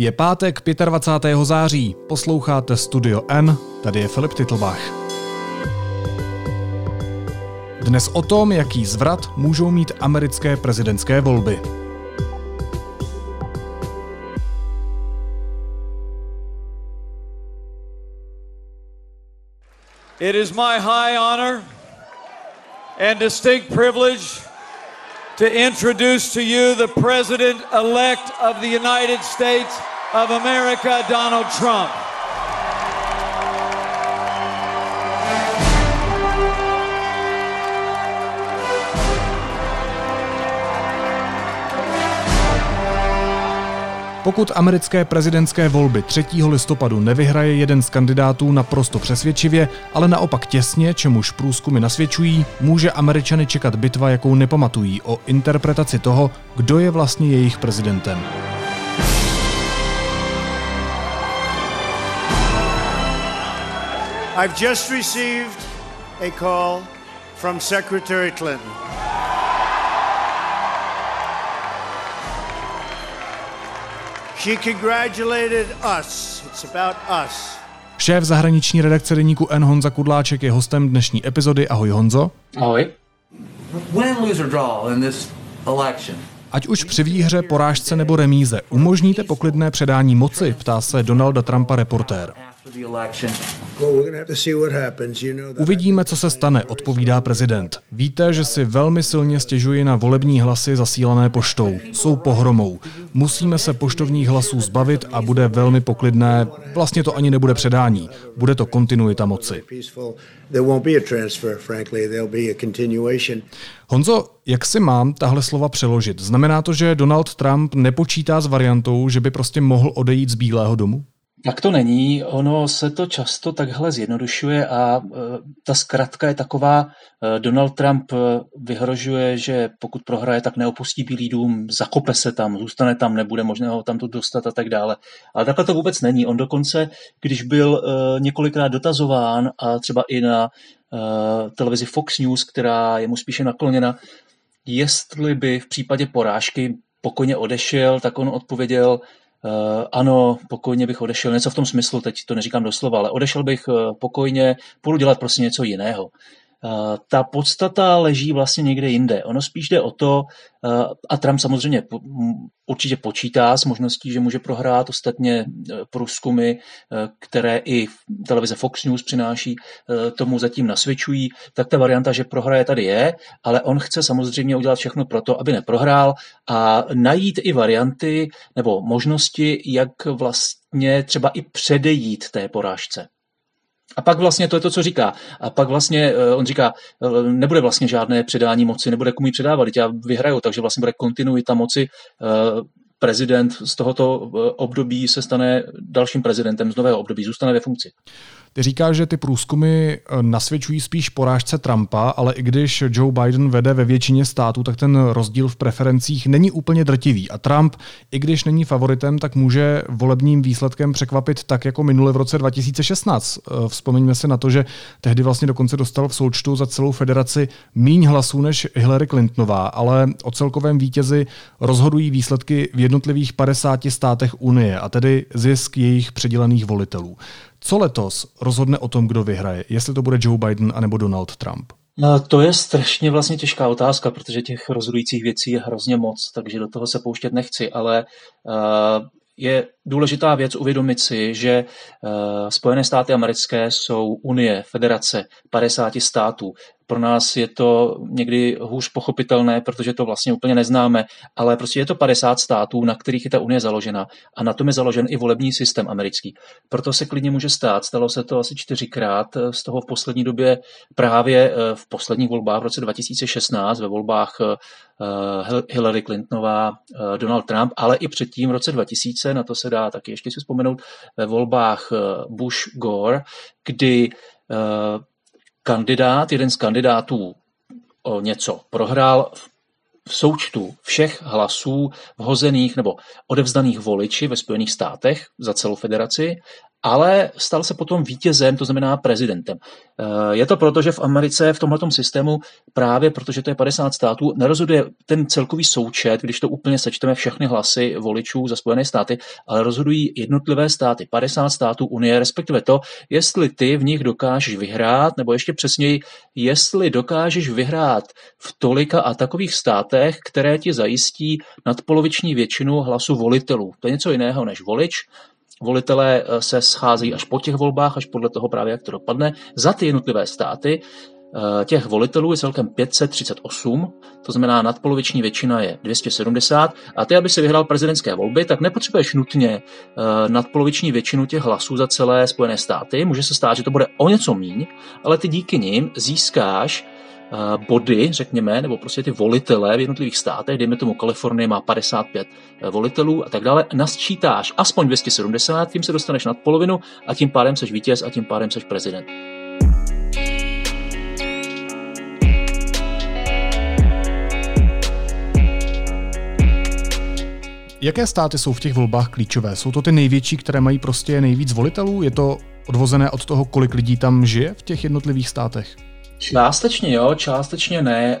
Je pátek 25. září, posloucháte Studio N, tady je Filip Titlbach. Dnes o tom, jaký zvrat můžou mít americké prezidentské volby. It is my high honor and distinct privilege to introduce to you the President elect of the United States of America, Donald Trump. Pokud americké prezidentské volby 3. listopadu nevyhraje jeden z kandidátů naprosto přesvědčivě, ale naopak těsně, čemuž průzkumy nasvědčují, může Američany čekat bitva, jakou nepamatují o interpretaci toho, kdo je vlastně jejich prezidentem. I've just received a call from Secretary Clinton. She congratulated us. It's about us. Šéf zahraniční redakce deníku N. Honza Kudláček je hostem dnešní epizody. Ahoj Honzo. Ahoj. Win, lose or draw in this election. Ať už při výhře, porážce nebo remíze, umožníte poklidné předání moci, ptá se Donalda Trumpa reportér. Uvidíme, co se stane, odpovídá prezident. Víte, že si velmi silně stěžuji na volební hlasy zasílané poštou. Jsou pohromou. Musíme se poštovních hlasů zbavit a bude velmi poklidné. Vlastně to ani nebude předání. Bude to kontinuita moci. Honzo, jak si mám tahle slova přeložit? Znamená to, že Donald Trump nepočítá s variantou, že by prostě mohl odejít z Bílého domu? Tak to není, ono se to často takhle zjednodušuje a e, ta zkratka je taková, e, Donald Trump e, vyhrožuje, že pokud prohraje, tak neopustí Bílý dům, zakope se tam, zůstane tam, nebude možné ho tam to dostat a tak dále. Ale takhle to vůbec není. On dokonce, když byl několikrát dotazován a třeba i na televizi Fox News, která je mu spíše nakloněna, jestli by v případě porážky pokojně odešel, tak on odpověděl, ano, pokojně bych odešel, něco v tom smyslu, teď to neříkám doslova, ale odešel bych uh, pokojně, půjdu dělat prostě něco jiného. Uh, ta podstata leží vlastně někde jinde. Ono spíš jde o to, a Trump samozřejmě určitě počítá s možností, že může prohrát. Ostatně e, průzkumy, které i televize Fox News přináší, tomu zatím nasvědčují. Tak ta varianta, že prohraje tady je, ale on chce samozřejmě udělat všechno pro to, aby neprohrál a najít i varianty nebo možnosti, jak vlastně třeba i předejít té porážce. A pak vlastně to je to, co říká. A pak vlastně eh, on říká, eh, nebude vlastně žádné předání moci, nebude komu ji předávat, já vyhraju, takže vlastně bude kontinuita moci. Eh, prezident z tohoto období se stane dalším prezidentem z nového období, zůstane ve funkci. Ty říkáš, že ty průzkumy eh, nasvědčují spíš porážce Trumpa, ale i když Joe Biden vede ve většině států, tak ten rozdíl v preferencích není úplně drtivý. A Trump, i když není favoritem, tak může volebním výsledkem překvapit tak jako minule v roce 2016. Eh, vzpomeňme si na to, že tehdy vlastně dokonce dostal v součtu za celou federaci míň hlasů než Hillary Clintonová, ale o celkovém vítězi rozhodují výsledky v jednotlivých 50 státech Unie, a tedy zisk jejich předělených volitelů. Co letos rozhodne o tom, kdo vyhraje? Jestli to bude Joe Biden anebo Donald Trump? No, to je strašně vlastně těžká otázka, protože těch rozhodujících věcí je hrozně moc, takže do toho se pouštět nechci, ale uh, je důležitá věc uvědomit si, že uh, Spojené státy americké jsou unie, federace 50 států pro nás je to někdy hůř pochopitelné, protože to vlastně úplně neznáme, ale prostě je to 50 států, na kterých je ta unie založena a na tom je založen i volební systém americký. Proto se klidně může stát, stalo se to asi čtyřikrát, z toho v poslední době právě eh, v posledních volbách v roce 2016, ve volbách eh, Hillary Clintonová, eh, Donald Trump, ale i předtím v roce 2000, na to se dá taky ještě si vzpomenout, ve volbách Bush-Gore, kdy kandidát, jeden z kandidátů o něco prohrál v součtu všech hlasů vhozených nebo odevzdaných voliči ve Spojených státech za celou federaci ale stal se potom vítězem, to znamená prezidentem. Eh, je to proto, že v Americe v tomhle systému právě protože to je 50 států, nerozhoduje ten celkový součet, když to úplně sečteme všechny hlasy voličů za Spojené státy, ale rozhodují jednotlivé státy, 50 států Unie, respektive to, jestli ty v nich dokážeš vyhrát, nebo ještě přesněji, jestli dokážeš vyhrát v tolika a takových státech, které ti zajistí nadpoloviční většinu hlasu volitelů. To je něco jiného než volič, Volitelé eh, se scházejí až po těch volbách, až podle toho právě, jak to dopadne. Za ty jednotlivé státy eh, těch volitelů je celkem 538, to znamená nadpoloviční většina je 270 a ty, aby si vyhrál prezidentské volby, tak nepotřebuješ nutně eh, nadpoloviční většinu těch hlasů za celé Spojené státy. Může se stát, že to bude o něco míň, ale ty díky nim získáš body, řekněme, nebo prostě ty volitele v jednotlivých státech, dejme tomu Kalifornie má 55 eh, volitelů a tak dále, nasčítáš aspoň 270, tím se dostaneš nad polovinu a tím pádem seš vítěz a tím pádem seš prezident. Jaké státy jsou v těch volbách klíčové? Jsou to ty největší, které mají prostě nejvíc volitelů? Je to odvozené od toho, kolik lidí tam žije v těch jednotlivých státech? Částečně jo, částečně ne. Eh,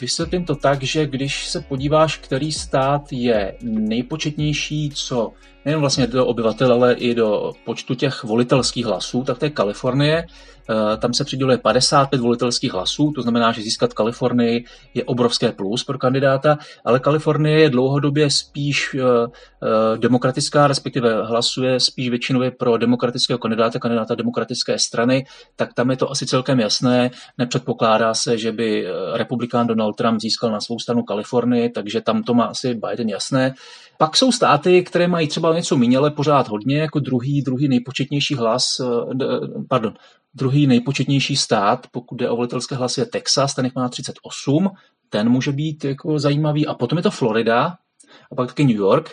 vysvětlím to tak, že když se podíváš, který stát je nejpočetnější, co nejen vlastně do obyvatel, ale i do počtu těch volitelských hlasů, tak to je Kalifornie. Eh, tam se přiděluje 55 volitelských hlasů, to znamená, že získat Kalifornii je obrovské plus pro kandidáta, ale Kalifornie je dlouhodobě spíš eh, eh, demokratická, respektive hlasuje spíš většinově pro demokratického kandidáta, kandidáta demokratické strany, tak tam je to asi celkem jasné. Nepředpokládá se, že by republikán Donald Trump získal na svou stranu Kalifornii, takže tam to má asi Biden jasné. Pak jsou státy, které mají třeba něco méně, ale pořád hodně, jako druhý, druhý nejpočetnější hlas, pardon, Druhý nejpočetnější stát, pokud jde o volitelské hlasy, je Texas, ten má 38, ten může být jako zajímavý. A potom je to Florida, a pak taky New York,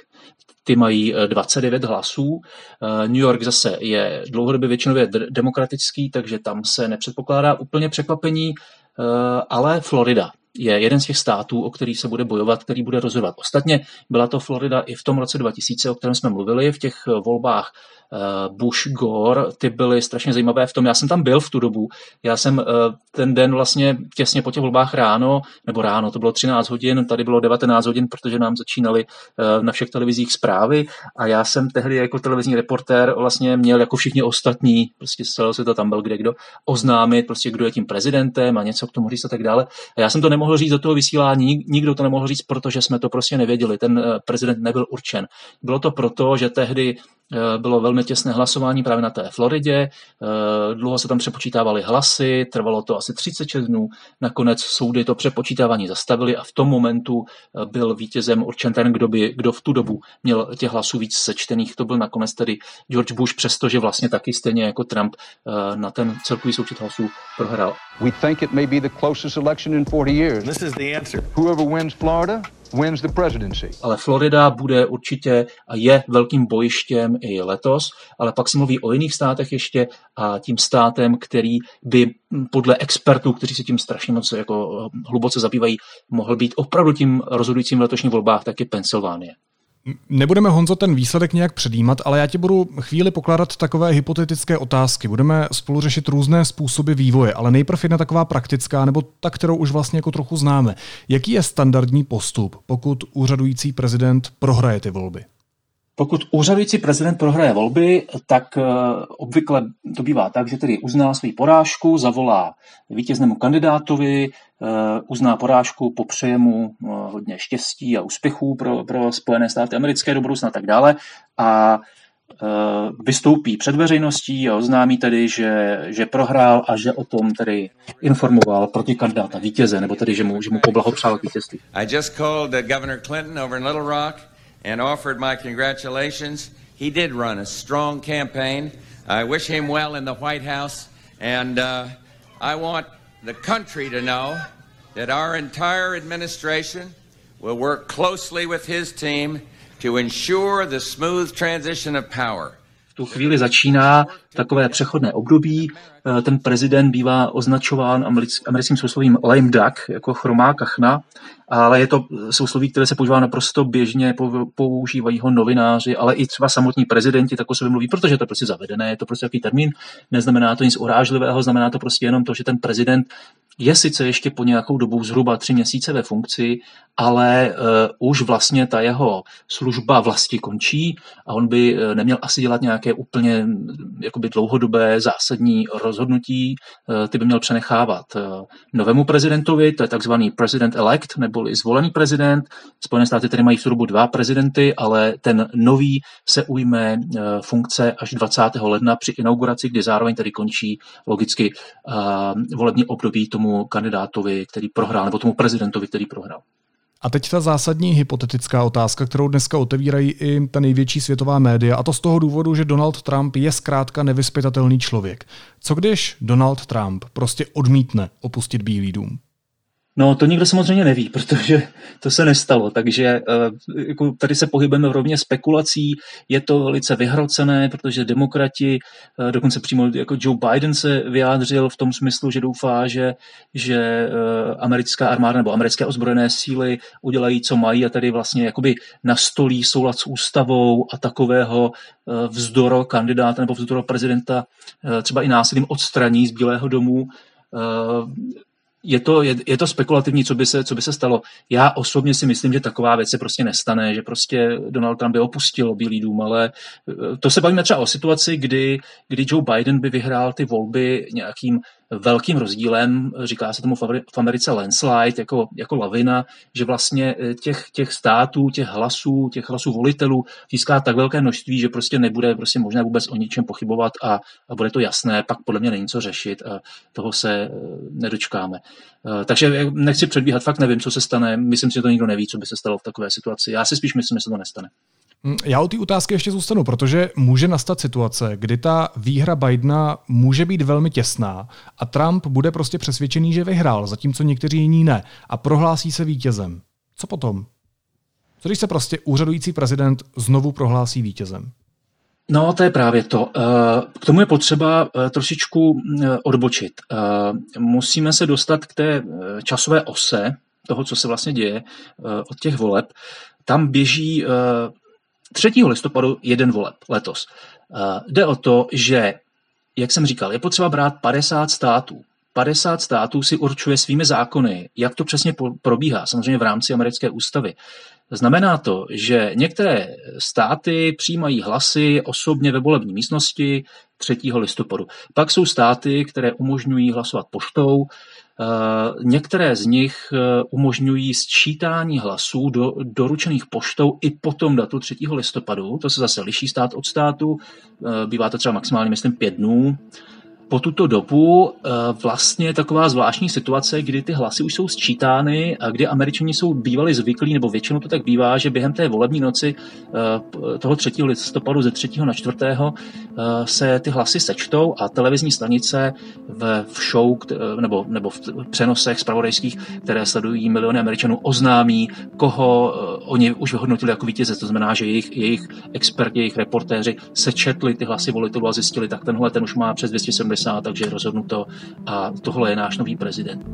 ty mají 29 eh, hlasů. Eh, New York zase je dlouhodobě většinově demokratický, takže tam se nepředpokládá úplně překvapení, eh, ale Florida je jeden z těch států, o který se bude bojovat, který bude rozhodovat. Ostatně byla to Florida i v tom roce 2000, o kterém jsme mluvili, v těch volbách Eh, Bush Gore, ty byly strašně zajímavé v tom. Já jsem tam byl v tu dobu. Já jsem eh, ten den vlastně těsně po těch volbách ráno, nebo ráno, to bylo 13 hodin, tady bylo 19 hodin, protože nám začínaly eh, na všech televizích zprávy a já jsem tehdy jako televizní reportér vlastně měl jako všichni ostatní, prostě z celého světa tam byl kde kdo, oznámit prostě kdo je tím prezidentem a něco k tomu říct a tak dále. A já jsem to nemohl říct do toho vysílání, nikdo to nemohl říct, protože jsme to prostě nevěděli. Ten prezident nebyl určen. Bylo to proto, že tehdy Eh, bylo velmi těsné hlasování právě na té Floridě, eh, dlouho se tam přepočítávaly hlasy, trvalo to asi 36 dnů, nakonec soudy to přepočítávání zastavili a v tom momentu eh, byl vítězem určen ten, kdo, by, kdo v tu dobu měl těch hlasů víc sečtených, to byl nakonec tedy George Bush, přestože vlastně taky stejně jako Trump na ten celkový součet hlasů prohrál. We think it may be the closest election in 40 years. This is the answer. Whoever wins Florida wins the presidency. Ale Florida bude určitě a je velkým bojištěm i letos, ale pak se mluví o jiných státech ještě a tím státem, který by podle expertů, kteří se tím strašně moc jako hluboce zabývají, mohl být opravdu tím rozhodujícím v letošních volbách, tak je Pensylvánie. Nebudeme, Honzo, ten výsledek nějak předjímat, ale já ti budu chvíli pokládat takové hypotetické otázky. Budeme spolu řešit různé způsoby vývoje, ale nejprve jedna taková praktická, nebo ta, kterou už vlastně jako trochu známe. Jaký je standardní postup, pokud úřadující prezident prohraje ty volby? Pokud úřadující prezident prohraje volby, tak eh, obvykle to bývá tak, že tedy uzná svou porážku, zavolá vítěznému kandidátovi, uzná porážku, popřeje mu eh, hodně štěstí a úspěchů pro, pro Spojené státy americké do budoucna a tak dále a vystoupí před veřejností a oznámí tedy, že, že prohrál a že o tom tedy informoval proti kandidáta vítěze, nebo tedy, že mu, že mu poblahopřál vítězství. I just called Governor Clinton over in Little Rock and offered my congratulations. He did run a strong campaign. I wish him well in the White House, and uh, I want the country to know that our entire administration will work closely with his team to ensure the smooth transition of power. Tu chvíli začíná takové přechodné období. Eh, ten prezident bývá označován americkým souslovím lame duck, jako chromá kachna, ale je to sousloví, které se používá naprosto běžně, používají ho novináři, ale i třeba samotní prezidenti tak o sobě mluví, protože to je prostě zavedené, je to prostě takový termín, neznamená to nic urážlivého, znamená to prostě jenom to, že ten prezident je sice ještě po nějakou dobu zhruba tři měsíce ve funkci, ale uh, už vlastně ta jeho služba vlasti končí a on by uh, neměl asi dělat nějaké úplně jakoby dlouhodobé zásadní rozhodnutí, uh, ty by měl přenechávat uh, novému prezidentovi, to je takzvaný president-elect, neboli zvolený prezident. Spojené státy tedy mají v dobu dva prezidenty, ale ten nový se ujme uh, funkce až 20. ledna při inauguraci, kdy zároveň tedy končí logicky volební období tomu kandidátovi, který prohrál, nebo tomu prezidentovi, který prohrál. A teď ta zásadní hypotetická otázka, kterou dneska otevírají i ta největší světová média, a to z toho důvodu, že Donald Trump je zkrátka nevyspytatelný člověk. Co když Donald Trump prostě odmítne opustit Bílý dům? No, to nikdo samozřejmě neví, protože to se nestalo, takže eh, jako tady se pohybujeme v rovně spekulací, je to velice vyhrocené, protože demokrati, eh, dokonce přímo jako Joe Biden se vyjádřil v tom smyslu, že doufá, že, že eh, americká armáda nebo americké ozbrojené síly udělají, co mají a tady vlastně jakoby nastolí soulad s ústavou a takového vzdoro kandidáta nebo vzdoro prezidenta třeba i násilím odstraní z Bílého domu je to, je, je to spekulativní, co by, se, co by se stalo. Já osobně si myslím, že taková věc se prostě nestane, že prostě Donald Trump by opustil Bílý dům, ale eh, to se bavíme třeba o situaci, kdy, kdy Joe Biden by vyhrál ty volby nějakým velkým rozdílem, říká se tomu v Americe landslide, jako, jako lavina, že vlastně eh, těch, těch států, těch hlasů, těch hlasů volitelů získá tak velké množství, že prostě nebude prostě možné vůbec o ničem pochybovat a, a bude to jasné, pak podle mě není co řešit a toho se eh, nedočkáme. Eh, takže nechci předbíhat, fakt nevím, co se stane, myslím si, že to nikdo neví, co by se stalo v takové situaci. Já si spíš myslím, že se to nestane. Mm, já o té otázky ještě zůstanu, protože může nastat situace, kdy ta výhra Bidena může být velmi těsná a Trump bude prostě přesvědčený, že vyhrál, zatímco někteří jiní ne a prohlásí se vítězem. Co potom? Co když se prostě úřadující prezident znovu prohlásí vítězem? No, to je právě to. Eh, k tomu je potřeba eh, trošičku eh, odbočit. Musíme se dostat k té časové ose toho, co se vlastně děje od těch voleb. Tam běží 3. listopadu jeden voleb letos. Uh, jde o to, že, jak jsem říkal, je potřeba brát 50 států. 50 států si určuje svými zákony, jak to přesně probíhá, samozřejmě v rámci americké ústavy. Znamená to, že některé státy přijímají hlasy osobně ve volební místnosti 3. listopadu. Pak jsou státy, které umožňují hlasovat poštou, Eh, některé z nich eh, umožňují sčítání hlasů do, doručených poštou i po tom datu 3. listopadu. To se zase liší stát od státu. Eh, bývá to třeba maximálně, myslím, pět dnů po tuto dobu eh, vlastně taková zvláštní situace, kdy ty hlasy už jsou sčítány a kdy američani jsou bývali zvyklí, nebo většinou to tak bývá, že během té volební noci eh, toho 3. listopadu ze 3. na 4. Eh, se ty hlasy sečtou a televizní stanice v, show nebo, nebo v přenosech spravodajských, které sledují miliony američanů, oznámí, koho oni už vyhodnotili jako vítěze. To znamená, že jejich, jejich experti, jejich reportéři sečetli ty hlasy volitelů a zjistili, tak tenhle ten už má přes 270 80, takže je rozhodnuto a tohle je náš nový prezident.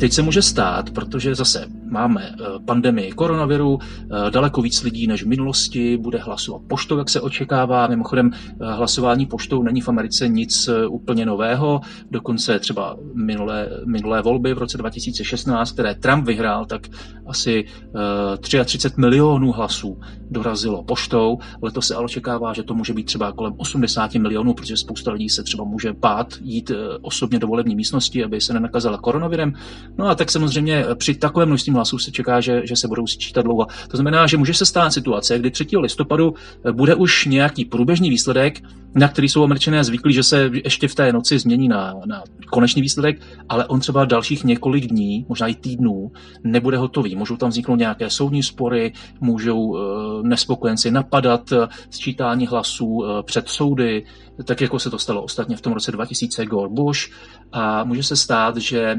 Teď se může stát, protože zase máme eh, pandemii koronaviru, eh, daleko víc lidí než v minulosti bude hlasovat poštou, jak se očekává. Mimochodem, eh, hlasování poštou není v Americe nic úplně nového. Dokonce třeba minulé, minulé volby v roce 2016, které Trump vyhrál, tak asi 33 milionů hlasů dorazilo poštou. Letos se ale očekává, že to může být třeba kolem 80 milionů, protože spousta lidí se třeba může bát jít osobně do volební místnosti, aby se nenakazala koronavirem. No a tak samozřejmě při takovém množství hlasů se čeká, že, že se budou sčítat dlouho. To znamená, že může se stát situace, kdy 3. listopadu bude už nějaký průběžný výsledek, na který jsou američané zvyklí, že se ještě v té noci změní na, na konečný výsledek, ale on třeba dalších několik dní, možná i týdnů, nebude hotový. Můžou tam vzniknout nějaké soudní spory, můžou uh, nespokojenci napadat uh, sčítání hlasů uh, před soudy, tak jako se to stalo ostatně v tom roce 2000 Gore Bush a může se stát, že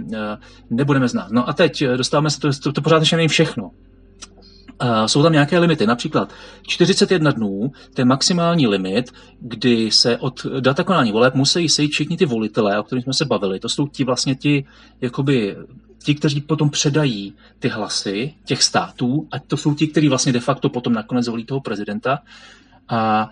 nebudeme znát. No a teď dostáváme se, to, to, to pořád ještě není všechno. Uh, jsou tam nějaké limity, například 41 dnů, to je maximální limit, kdy se od data konání voleb musí sejít všichni ty volitelé, o kterých jsme se bavili. To jsou ti vlastně ti, jakoby, ti, kteří potom předají ty hlasy těch států, a to jsou ti, kteří vlastně de facto potom nakonec zvolí toho prezidenta. A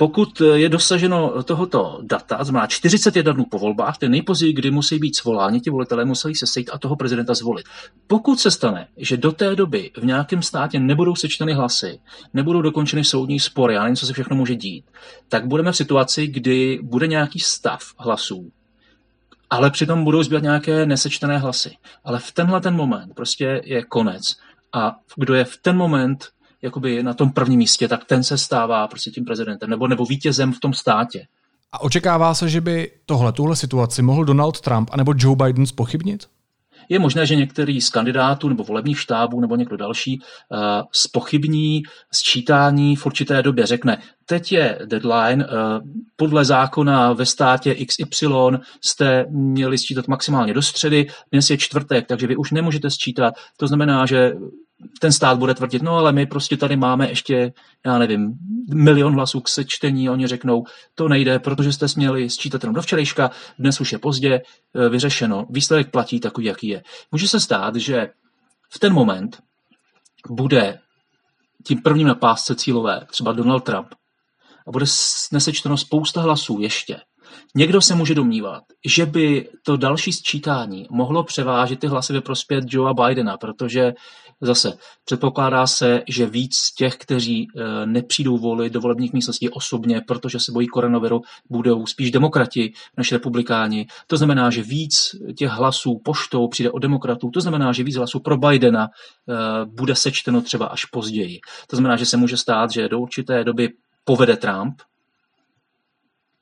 pokud je dosaženo tohoto data, znamená 41 dnů po volbách, to je nejpozději, kdy musí být svoláni, ti volitelé musí se sejít a toho prezidenta zvolit. Pokud se stane, že do té doby v nějakém státě nebudou sečteny hlasy, nebudou dokončeny soudní spory, a nevím, co se všechno může dít, tak budeme v situaci, kdy bude nějaký stav hlasů, ale přitom budou zbývat nějaké nesečtené hlasy. Ale v tenhle ten moment prostě je konec. A kdo je v ten moment jakoby na tom prvním místě, tak ten se stává prostě tím prezidentem nebo, nebo vítězem v tom státě. A očekává se, že by tohle, tuhle situaci mohl Donald Trump anebo Joe Biden spochybnit? Je možné, že některý z kandidátů nebo volebních štábů nebo někdo další uh, spochybní sčítání v určité době. Řekne, teď je deadline, uh, podle zákona ve státě XY jste měli sčítat maximálně do středy, dnes je čtvrtek, takže vy už nemůžete sčítat. To znamená, že ten stát bude tvrdit, no ale my prostě tady máme ještě, já nevím, milion hlasů k sečtení, oni řeknou, to nejde, protože jste směli sčítat jenom do včerejška, dnes už je pozdě, e, vyřešeno, výsledek platí takový, jaký je. Může se stát, že v ten moment bude tím prvním na pásce cílové třeba Donald Trump a bude nesečteno spousta hlasů ještě. Někdo se může domnívat, že by to další sčítání mohlo převážit ty hlasy ve prospěch Joea Bidena, protože Zase předpokládá se, že víc těch, kteří eh, nepřijdou volit do volebních místností osobně, protože se bojí koronaviru, budou spíš demokrati než republikáni. To znamená, že víc těch hlasů poštou přijde od demokratů, to znamená, že víc hlasů pro Bidena eh, bude sečteno třeba až později. To znamená, že se může stát, že do určité doby povede Trump,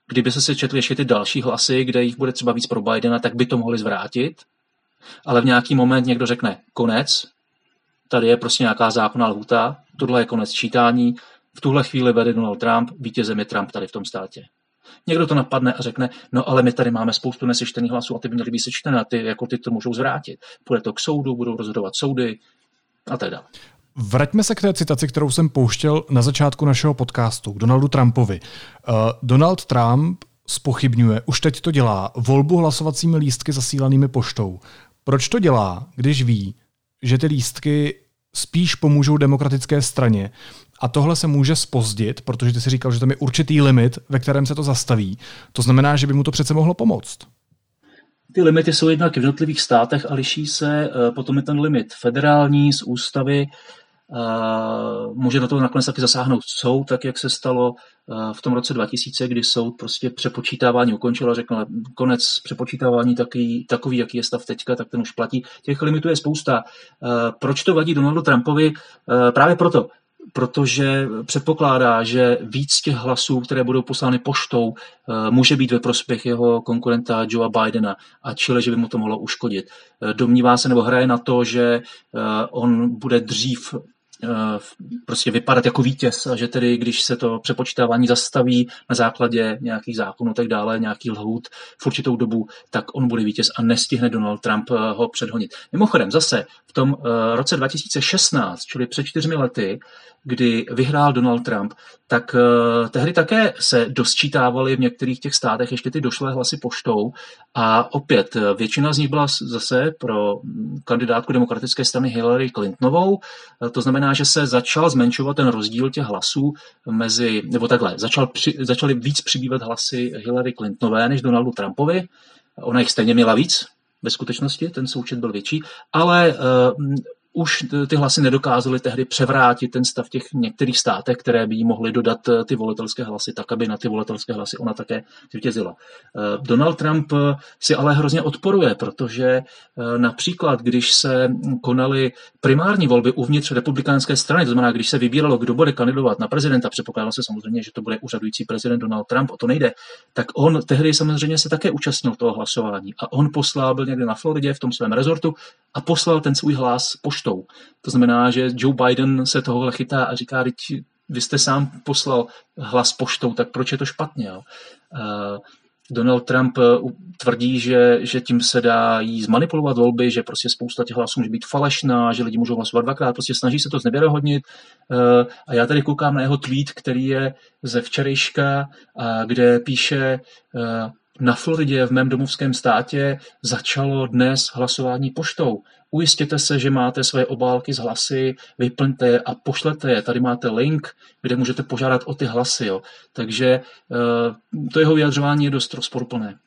kdyby se sečetly ještě ty další hlasy, kde jich bude třeba víc pro Bidena, tak by to mohli zvrátit. Ale v nějaký moment někdo řekne konec, tady je prostě nějaká zákonná lhuta, tohle je konec čítání, v tuhle chvíli vede Donald Trump, vítězem je Trump tady v tom státě. Někdo to napadne a řekne, no ale my tady máme spoustu nesečtených hlasů a ty by měly být sečtené a ty, jako ty to můžou zvrátit. Půjde to k soudu, budou rozhodovat soudy a tak dále. Vraťme se k té citaci, kterou jsem pouštěl na začátku našeho podcastu, k Donaldu Trumpovi. Uh, Donald Trump spochybňuje, už teď to dělá, volbu hlasovacími lístky zasílanými poštou. Proč to dělá, když ví, že ty lístky spíš pomůžou demokratické straně. A tohle se může spozdit, protože ty si říkal, že tam je určitý limit, ve kterém se to zastaví. To znamená, že by mu to přece mohlo pomoct. Ty limity jsou jednak v jednotlivých státech a liší se. Eh, potom je ten limit federální z ústavy, může do toho nakonec taky zasáhnout soud, tak jak se stalo v tom roce 2000, kdy soud prostě přepočítávání ukončil a řekl, konec přepočítávání taky, takový, jaký je stav teďka, tak ten už platí. Těch limitů je spousta. Proč to vadí Donaldu Trumpovi? Právě proto, protože předpokládá, že víc těch hlasů, které budou poslány poštou, může být ve prospěch jeho konkurenta Joea Bidena a čile, že by mu to mohlo uškodit. Domnívá se nebo hraje na to, že on bude dřív prostě vypadat jako vítěz a že tedy, když se to přepočítávání zastaví na základě nějakých zákonů tak dále, nějaký lhůt v určitou dobu, tak on bude vítěz a nestihne Donald Trump eh, ho předhonit. Mimochodem, zase v tom eh, roce 2016, čili před čtyřmi lety, kdy vyhrál Donald Trump, tak uh, tehdy také se dosčítávaly v některých těch státech ještě ty došlé hlasy poštou a opět většina z nich byla zase pro kandidátku demokratické strany Hillary Clintonovou. To znamená, že se začal zmenšovat ten rozdíl těch hlasů mezi, nebo takhle, začal při, začaly víc přibývat hlasy Hillary Clintonové než Donaldu Trumpovi. Ona jich stejně měla víc, ve skutečnosti ten součet byl větší, ale už ty hlasy nedokázaly tehdy převrátit ten stav těch některých státech, které by jí mohly dodat ty volitelské hlasy, tak aby na ty volitelské hlasy ona také zvítězila. Donald Trump si ale hrozně odporuje, protože například, když se konaly primární volby uvnitř republikánské strany, to znamená, když se vybíralo, kdo bude kandidovat na prezidenta, předpokládalo se samozřejmě, že to bude úřadující prezident Donald Trump, o to nejde, tak on tehdy samozřejmě se také účastnil toho hlasování a on poslal, byl někde na Floridě v tom svém rezortu a poslal ten svůj hlas poštou. To znamená, že Joe Biden se tohohle chytá a říká, vy jste sám poslal hlas poštou, tak proč je to špatně? Jo? Uh, Donald Trump eh, tvrdí, že, že tím se dá jí zmanipulovat volby, že prostě spousta těch hlasů může být falešná, že lidi můžou hlasovat dvakrát, prostě snaží se to znevěrohodnit. Eh, a já tady koukám na jeho tweet, který je ze včerejška, kde píše na Floridě v mém domovském státě začalo dnes hlasování poštou. Ujistěte se, že máte své obálky z hlasy, vyplňte je a pošlete je. Tady máte link, kde můžete požádat o ty hlasy. Jo. Takže eh, to jeho vyjadřování je dost rozporuplné.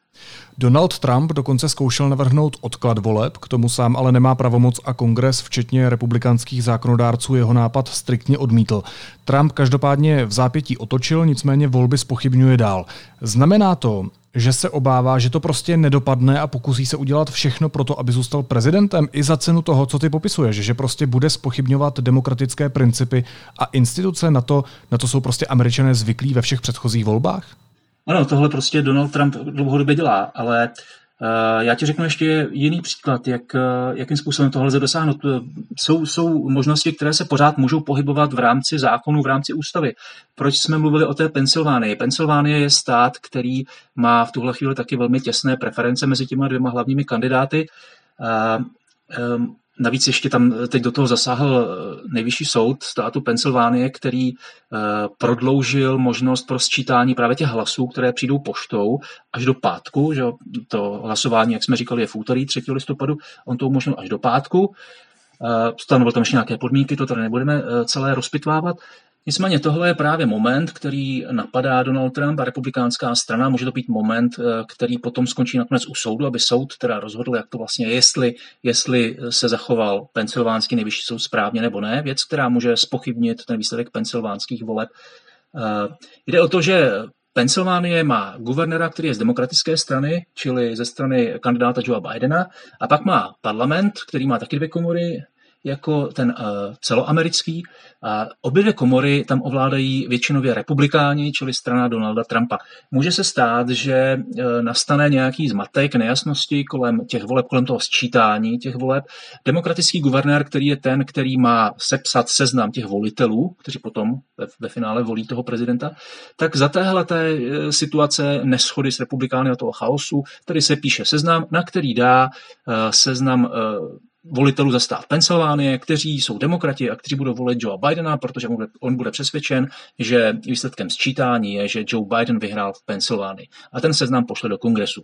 Donald Trump dokonce zkoušel navrhnout odklad voleb, k tomu sám ale nemá pravomoc a kongres, včetně republikánských zákonodárců, jeho nápad striktně odmítl. Trump každopádně v zápětí otočil, nicméně volby spochybňuje dál. Znamená to, že se obává, že to prostě nedopadne a pokusí se udělat všechno pro to, aby zůstal prezidentem i za cenu toho, co ty popisuješ, že prostě bude spochybňovat demokratické principy a instituce na to, na to jsou prostě američané zvyklí ve všech předchozích volbách? Ano, tohle prostě Donald Trump dlouhodobě dělá, ale já ti řeknu ještě jiný příklad, jak, uh, jakým způsobem tohle lze dosáhnout. Jsou, jsou možnosti, které se pořád můžou pohybovat v rámci zákonu, v rámci ústavy. Proč jsme mluvili o té Pensylvánii? Pensylvánie je stát, který má v tuhle chvíli taky velmi těsné preference mezi těma dvěma hlavními kandidáty. Navíc ještě tam teď do toho zasáhl eh, nejvyšší soud státu Pensylvánie, který eh, prodloužil možnost pro sčítání právě těch hlasů, které přijdou poštou až do pátku. Že to hlasování, jak jsme říkali, je v úterý 3. listopadu, on to umožnil až do pátku. Eh, stanovil tam ještě nějaké podmínky, to tady nebudeme celé rozpitvávat. Nicméně tohle je právě moment, který napadá Donald Trump a republikánská strana. Může to být moment, eh, který potom skončí nakonec u soudu, aby soud teda rozhodl, jak to vlastně je, jestli, jestli se zachoval pensylvánský nejvyšší soud správně nebo ne. Věc, která může spochybnit ten výsledek pensylvánských voleb. Eh, jde o to, že Pensylvánie má guvernéra, který je z demokratické strany, čili ze strany kandidáta Joea Bidena, a pak má parlament, který má taky dvě komory, jako ten uh, celoamerický. A obě dvě komory tam ovládají většinově republikáni, čili strana Donalda Trumpa. Může se stát, že uh, nastane nějaký zmatek, nejasnosti kolem těch voleb, kolem toho sčítání těch voleb. Demokratický guvernér, který je ten, který má sepsat seznam těch volitelů, kteří potom ve, ve finále volí toho prezidenta, tak za téhle té uh, situace neschody s republikány a toho chaosu, tady se píše seznam, na který dá uh, seznam uh, volitelů za stát Pensylvánie, kteří jsou demokrati a kteří budou volit Joe Bidena, protože on bude, on bude přesvědčen, že výsledkem sčítání je, že Joe Biden vyhrál v Pensylvánii. A ten seznam pošle do kongresu.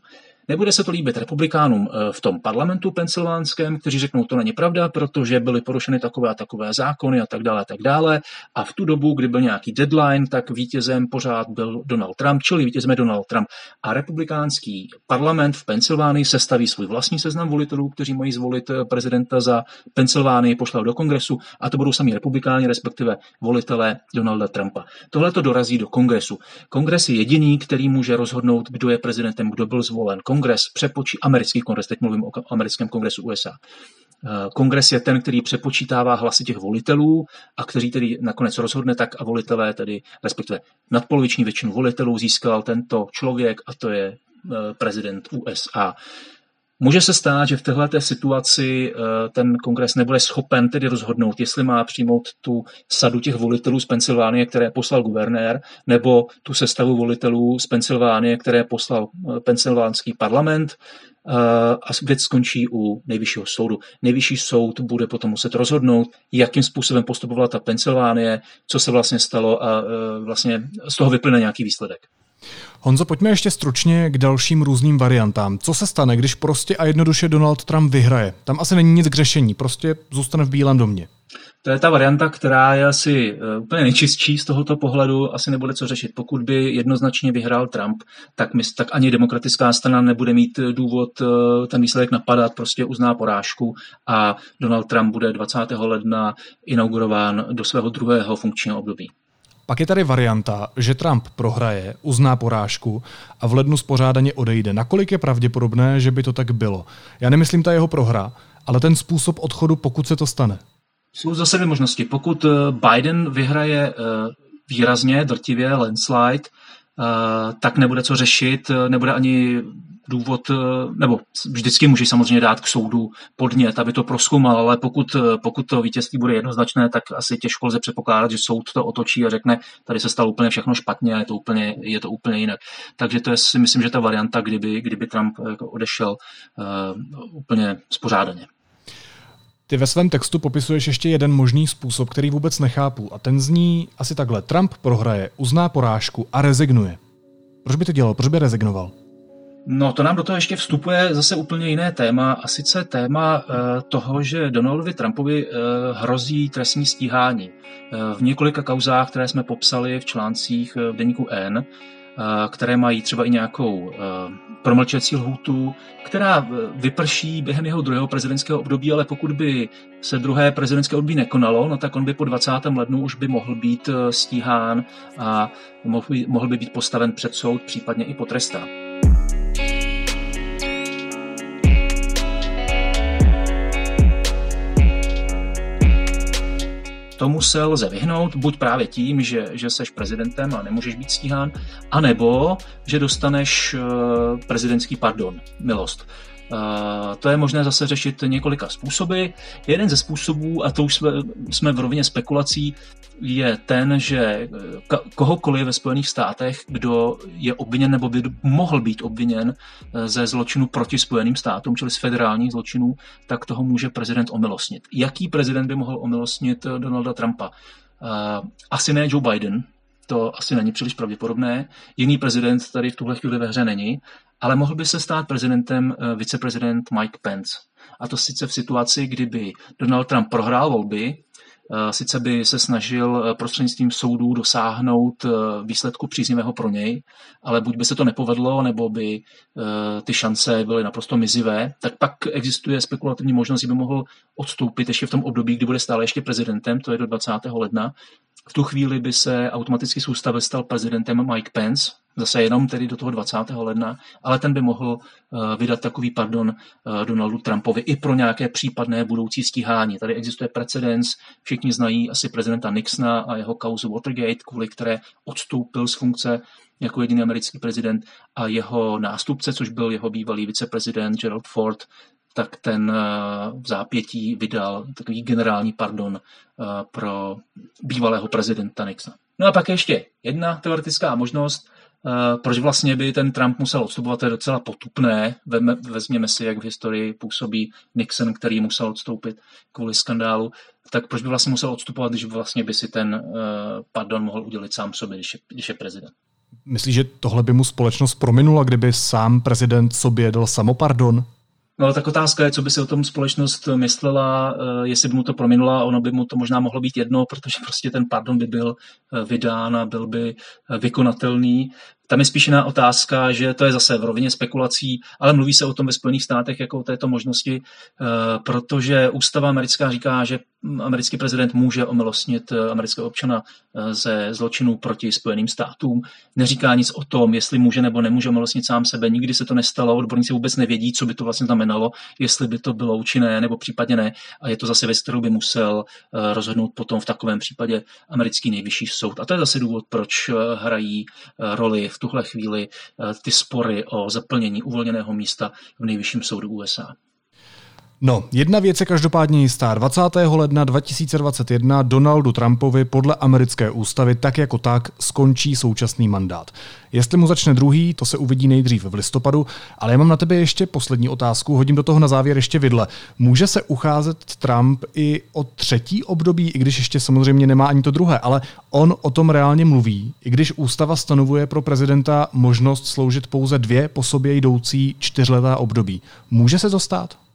Nebude se to líbit republikánům eh, v tom parlamentu pensylvánském, kteří řeknou, to není pravda, protože byly porušeny takové a takové zákony a tak dále a tak dále. A v tu dobu, kdy byl nějaký deadline, tak vítězem pořád byl Donald Trump, čili vítězem je Donald Trump. A republikánský parlament v Pensylvánii sestaví svůj vlastní seznam volitelů, kteří mají zvolit eh, prezidenta za Pensylvánii, pošlou do kongresu a to budou sami republikáni, respektive volitelé Donalda Trumpa. Tohle to dorazí do kongresu. Kongres je jediný, který může rozhodnout, kdo je prezidentem, kdo byl zvolen kongres přepočí, americký kongres, teď mluvím o americkém kongresu USA, eh, Kongres je ten, který přepočítává hlasy těch volitelů a který tedy nakonec rozhodne tak a volitelé, tedy respektive nadpoloviční většinu volitelů získal tento člověk a to je eh, prezident USA. Může se stát, že v této situaci eh, ten kongres nebude schopen tedy rozhodnout, jestli má přijmout tu sadu těch volitelů z Pensylvánie, které poslal guvernér, nebo tu sestavu volitelů z Pensylvánie, které poslal eh, pensylvánský parlament eh, a věc skončí u nejvyššího soudu. Nejvyšší soud bude potom muset rozhodnout, jakým způsobem postupovala ta Pensylvánie, co se vlastně stalo a vlastně z toho vyplyne nějaký výsledek. Honzo, pojďme ještě stručně k dalším různým variantám. Co se stane, když prostě a jednoduše Donald Trump vyhraje? Tam asi není nic k řešení, prostě zůstane v Bílém domě. To je ta varianta, která je asi eh, úplně nejčistší z tohoto pohledu, asi nebude co řešit. Pokud by jednoznačně vyhrál Trump, tak, my, tak ani demokratická strana nebude mít důvod eh, ten výsledek napadat, prostě uzná porážku a Donald Trump bude 20. ledna inaugurován do svého druhého funkčního období. Pak je tady varianta, že Trump prohraje, uzná porážku a v lednu spořádaně odejde. Nakolik je pravděpodobné, že by to tak bylo? Já nemyslím ta jeho prohra, ale ten způsob odchodu, pokud se to stane. Jsou zase dvě možnosti. Pokud eh, Biden vyhraje eh, výrazně, drtivě, landslide, eh, tak nebude co řešit, nebude ani důvod, nebo vždycky může samozřejmě dát k soudu podnět, aby to proskoumal, ale pokud, pokud to vítězství bude jednoznačné, tak asi těžko lze předpokládat, že soud to otočí a řekne, tady se stalo úplně všechno špatně a je to úplně, je to úplně jinak. Takže to je si myslím, že ta varianta, kdyby, kdyby Trump jako odešel uh, úplně spořádaně. Ty ve svém textu popisuješ ještě jeden možný způsob, který vůbec nechápu. A ten zní asi takhle. Trump prohraje, uzná porážku a rezignuje. Proč by to dělal? Proč by rezignoval? No, to nám do toho ještě vstupuje zase úplně jiné téma, a sice téma uh, toho, že Donaldovi Trumpovi uh, hrozí trestní stíhání. Uh, v několika kauzách, které jsme popsali v článcích v deníku N, které mají třeba i nějakou promlčecí lhůtu, která vyprší během jeho druhého prezidentského období, ale pokud by se druhé prezidentské období nekonalo, no tak on by po 20. lednu už by mohl být stíhán a mohl by, mohl by být postaven před soud, případně i potrestán. Tomu se lze vyhnout buď právě tím, že, že seš prezidentem a nemůžeš být stíhán, anebo že dostaneš eh, prezidentský pardon, milost. To je možné zase řešit několika způsoby. Jeden ze způsobů, a to už jsme, jsme v rovině spekulací, je ten, že eh, kohokoliv ve Spojených státech, kdo je obviněn nebo by mohl být obviněn eh, ze zločinu proti Spojeným státům, čili z federálních zločinů, tak toho může prezident omilostnit. Jaký prezident by mohl omilostnit eh, Donalda Trumpa? Asi ne Joe Biden, to asi není příliš pravděpodobné. Jiný prezident tady v tuhle chvíli ve hře není, ale mohl by se stát prezidentem viceprezident Mike Pence. A to sice v situaci, kdyby Donald Trump prohrál volby, Eh, sice by se snažil eh, prostřednictvím soudů dosáhnout eh, výsledku příznivého pro něj, ale buď by se to nepovedlo, nebo by ty šance byly naprosto mizivé, tak pak existuje spekulativní možnost, že by mohl odstoupit ještě v tom období, kdy bude stále ještě prezidentem, to je do 20. ledna. V tu chvíli by se automaticky z ústavy stal prezidentem Mike Pence, zase jenom tedy do toho 20. ledna, ale ten by mohl eh, vydat takový pardon eh, Donaldu Trumpovi i pro nějaké případné budoucí stíhání. Tady existuje precedens, všichni znají asi prezidenta Nixona a jeho kauzu Watergate, kvůli které odstoupil z funkce jako jediný americký prezident a jeho nástupce, což byl jeho bývalý viceprezident Gerald Ford, tak ten eh, v zápětí vydal takový generální pardon pro bývalého prezidenta Nixona. No a pak ještě jedna teoretická možnost, proč vlastně by ten Trump musel odstupovat, to je docela potupné. vezměme si, jak v historii působí Nixon, který musel odstoupit kvůli skandálu. Tak proč by vlastně musel odstupovat, když vlastně by si ten uh, pardon mohl udělit sám sobě, když je, když je prezident? Myslíš, že tohle by mu společnost prominula, kdyby sám prezident sobě dal samopardon? No tak otázka je, co by si o tom společnost myslela, eh, jestli by mu to prominula, ono by mu to možná mohlo být jedno, protože prostě ten pardon by byl vydán a byl by vykonatelný. Tam je spíš jiná otázka, že to je zase v rovině spekulací, ale mluví se o tom ve Spojených státech jako o této možnosti, eh, protože ústava americká říká, že americký prezident může omilostnit eh, amerického občana eh, ze zločinů proti Spojeným státům. Neříká nic o tom, jestli může nebo nemůže omilostnit sám sebe. Nikdy se to nestalo, odborníci vůbec nevědí, co by to vlastně znamenalo, jestli by to bylo účinné nebo případně ne. A je to zase věc, kterou by musel rozhodnout potom v takovém případě americký nejvyšší soud. A to je zase důvod, proč hrají roli v tuhle chvíli eh, ty spory o zaplnění uvolněného místa v nejvyšším soudu USA. No, jedna věc je každopádně jistá. 20. ledna 2021 Donaldu Trumpovi podle americké ústavy tak jako tak skončí současný mandát. Jestli mu začne druhý, to se uvidí nejdřív v listopadu, ale já mám na tebe ještě poslední otázku, hodím do toho na závěr ještě vidle. Může se ucházet Trump i o třetí období, i když ještě samozřejmě nemá ani to druhé, ale on o tom reálně mluví, i když ústava stanovuje pro prezidenta možnost sloužit pouze dvě po sobě jdoucí čtyřletá období. Může se to stát?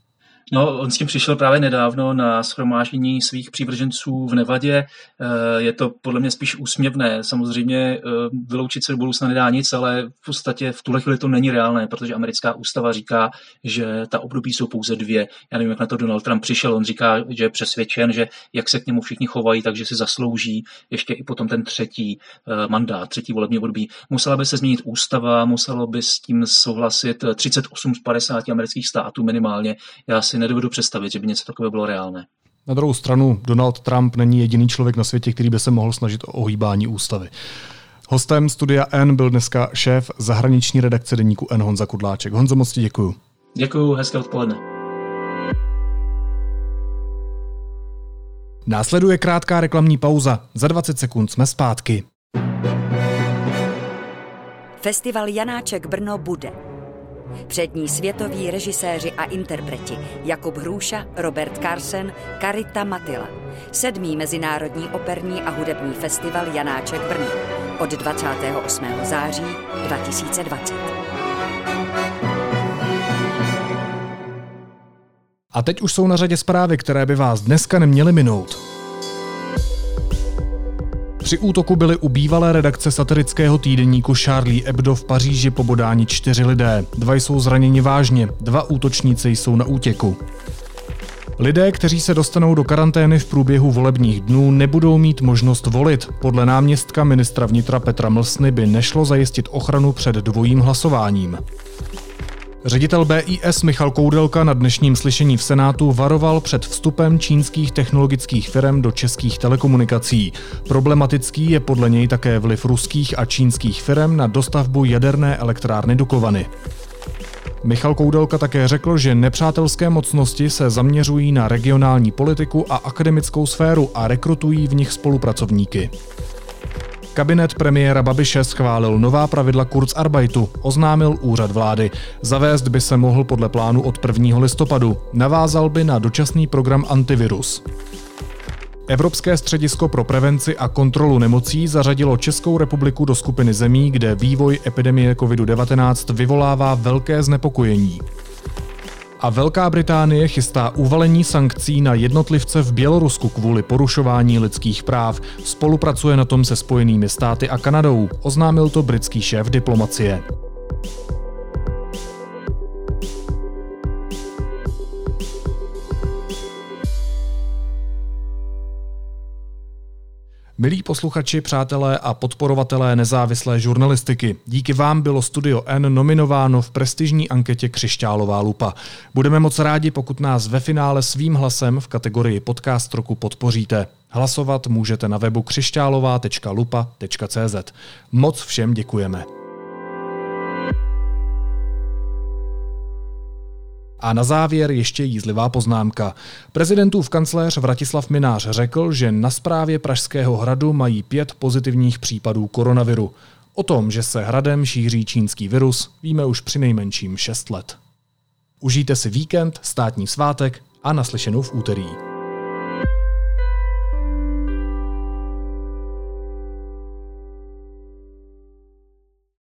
No, on s tím přišel právě nedávno na shromáždění svých přívrženců v Nevadě. Eh, je to podle mě spíš úsměvné. Samozřejmě eh, vyloučit se do budoucna nedá nic, ale v podstatě v tuhle chvíli to není reálné, protože americká ústava říká, že ta období jsou pouze dvě. Já nevím, jak na to Donald Trump přišel. On říká, že je přesvědčen, že jak se k němu všichni chovají, takže si zaslouží ještě i potom ten třetí eh, mandát, třetí volební období. Musela by se změnit ústava, muselo by s tím souhlasit 38 z 50 amerických států minimálně. Já nedovedu představit, že by něco takového bylo reálné. Na druhou stranu, Donald Trump není jediný člověk na světě, který by se mohl snažit o ohýbání ústavy. Hostem studia N byl dneska šéf zahraniční redakce deníku N Honza Kudláček. Honzo, moc ti děkuju. Děkuju, hezké odpoledne. Následuje krátká reklamní pauza. Za 20 sekund jsme zpátky. Festival Janáček Brno bude Přední světoví režiséři a interpreti Jakub Hrůša, Robert Carsen, Karita Matila. Sedmý Mezinárodní operní a hudební festival Janáček Brno od 28. září 2020. A teď už jsou na řadě zprávy, které by vás dneska neměly minout. Při útoku byli u bývalé redakce satirického týdeníku Charlie Hebdo v Paříži pobodáni čtyři lidé. Dva jsou zraněni vážně, dva útočníci jsou na útěku. Lidé, kteří se dostanou do karantény v průběhu volebních dnů, nebudou mít možnost volit. Podle náměstka ministra vnitra Petra Mlsny by nešlo zajistit ochranu před dvojím hlasováním. Ředitel BIS Michal Koudelka na dnešním slyšení v Senátu varoval před vstupem čínských technologických firm do českých telekomunikací. Problematický je podle něj také vliv ruských a čínských firm na dostavbu jaderné elektrárny Dukovany. Michal Koudelka také řekl, že nepřátelské mocnosti se zaměřují na regionální politiku a akademickou sféru a rekrutují v nich spolupracovníky. Kabinet premiéra Babiše schválil nová pravidla Kurzarbeitu, oznámil úřad vlády. Zavést by se mohl podle plánu od 1. listopadu. Navázal by na dočasný program antivirus. Evropské středisko pro prevenci a kontrolu nemocí zařadilo Českou republiku do skupiny zemí, kde vývoj epidemie COVID-19 vyvolává velké znepokojení a Velká Británie chystá uvalení sankcí na jednotlivce v Bělorusku kvůli porušování lidských práv. Spolupracuje na tom se Spojenými státy a Kanadou, oznámil to britský šéf diplomacie. Milí posluchači, přátelé a podporovatelé nezávislé žurnalistiky, díky vám bylo Studio N nominováno v prestižní anketě Křišťálová lupa. Budeme moc rádi, pokud nás ve finále svým hlasem v kategorii podcast roku podpoříte. Hlasovat můžete na webu křišťálová.lupa.cz. Moc všem děkujeme. A na závěr ještě jízlivá poznámka. Prezidentův kancléř Vratislav Minář řekl, že na správě Pražského hradu mají pět pozitivních případů koronaviru. O tom, že se hradem šíří čínský virus, víme už při nejmenším 6 let. Užijte si víkend, státní svátek a naslyšenou v úterý.